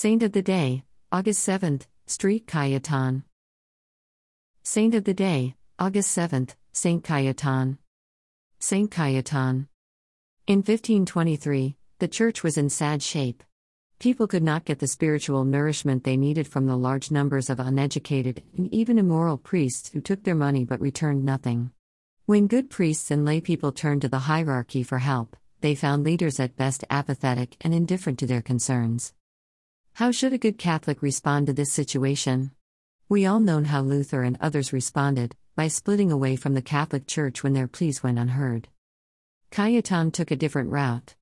Saint of the Day, August 7th, Street Cayetan. Saint of the Day, August 7th, Saint Cayetan. Saint Cayetan. In 1523, the church was in sad shape. People could not get the spiritual nourishment they needed from the large numbers of uneducated and even immoral priests who took their money but returned nothing. When good priests and lay people turned to the hierarchy for help, they found leaders at best apathetic and indifferent to their concerns. How should a good Catholic respond to this situation? We all know how Luther and others responded, by splitting away from the Catholic Church when their pleas went unheard. Cayetan took a different route.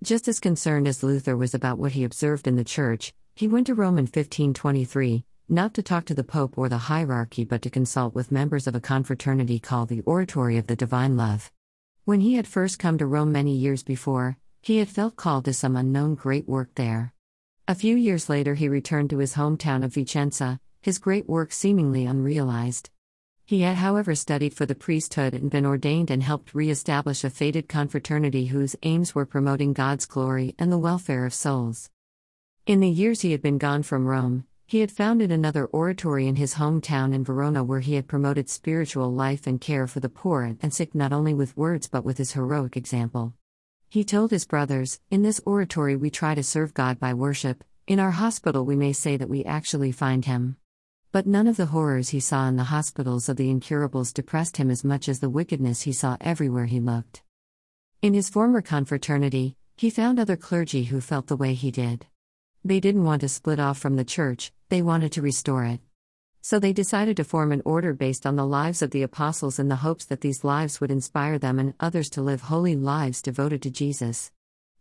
Just as concerned as Luther was about what he observed in the Church, he went to Rome in 1523, not to talk to the Pope or the hierarchy but to consult with members of a confraternity called the Oratory of the Divine Love. When he had first come to Rome many years before, he had felt called to some unknown great work there. A few years later, he returned to his hometown of Vicenza, his great work seemingly unrealized. He had, however, studied for the priesthood and been ordained and helped re establish a fated confraternity whose aims were promoting God's glory and the welfare of souls. In the years he had been gone from Rome, he had founded another oratory in his hometown in Verona where he had promoted spiritual life and care for the poor and sick not only with words but with his heroic example. He told his brothers, In this oratory we try to serve God by worship, in our hospital we may say that we actually find Him. But none of the horrors he saw in the hospitals of the incurables depressed him as much as the wickedness he saw everywhere he looked. In his former confraternity, he found other clergy who felt the way he did. They didn't want to split off from the church, they wanted to restore it. So they decided to form an order based on the lives of the apostles in the hopes that these lives would inspire them and others to live holy lives devoted to Jesus.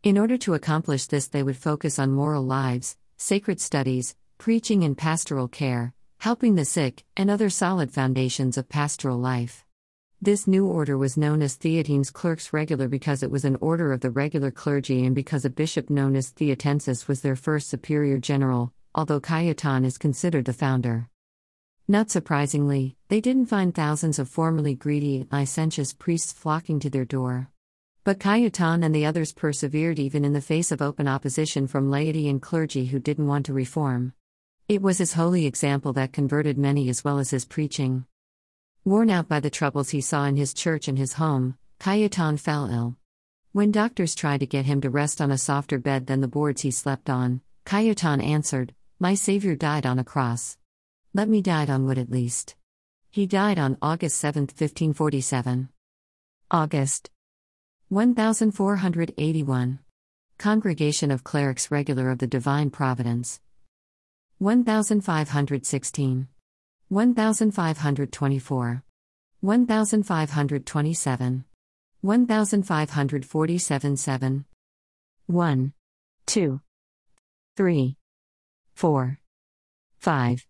In order to accomplish this, they would focus on moral lives, sacred studies, preaching and pastoral care, helping the sick, and other solid foundations of pastoral life. This new order was known as Theatine's Clerks Regular because it was an order of the regular clergy and because a bishop known as Theatensis was their first superior general, although Cayetan is considered the founder. Not surprisingly, they didn't find thousands of formerly greedy and licentious priests flocking to their door. But Cayetan and the others persevered even in the face of open opposition from laity and clergy who didn't want to reform. It was his holy example that converted many as well as his preaching. Worn out by the troubles he saw in his church and his home, Cayetan fell ill. When doctors tried to get him to rest on a softer bed than the boards he slept on, Cayetan answered, My Savior died on a cross. Let me die on wood at least. He died on August 7, 1547. August 1481. Congregation of Clerics Regular of the Divine Providence. 1516. 1524. 1527. 1547 7. 1. 2. 3. 4. 5.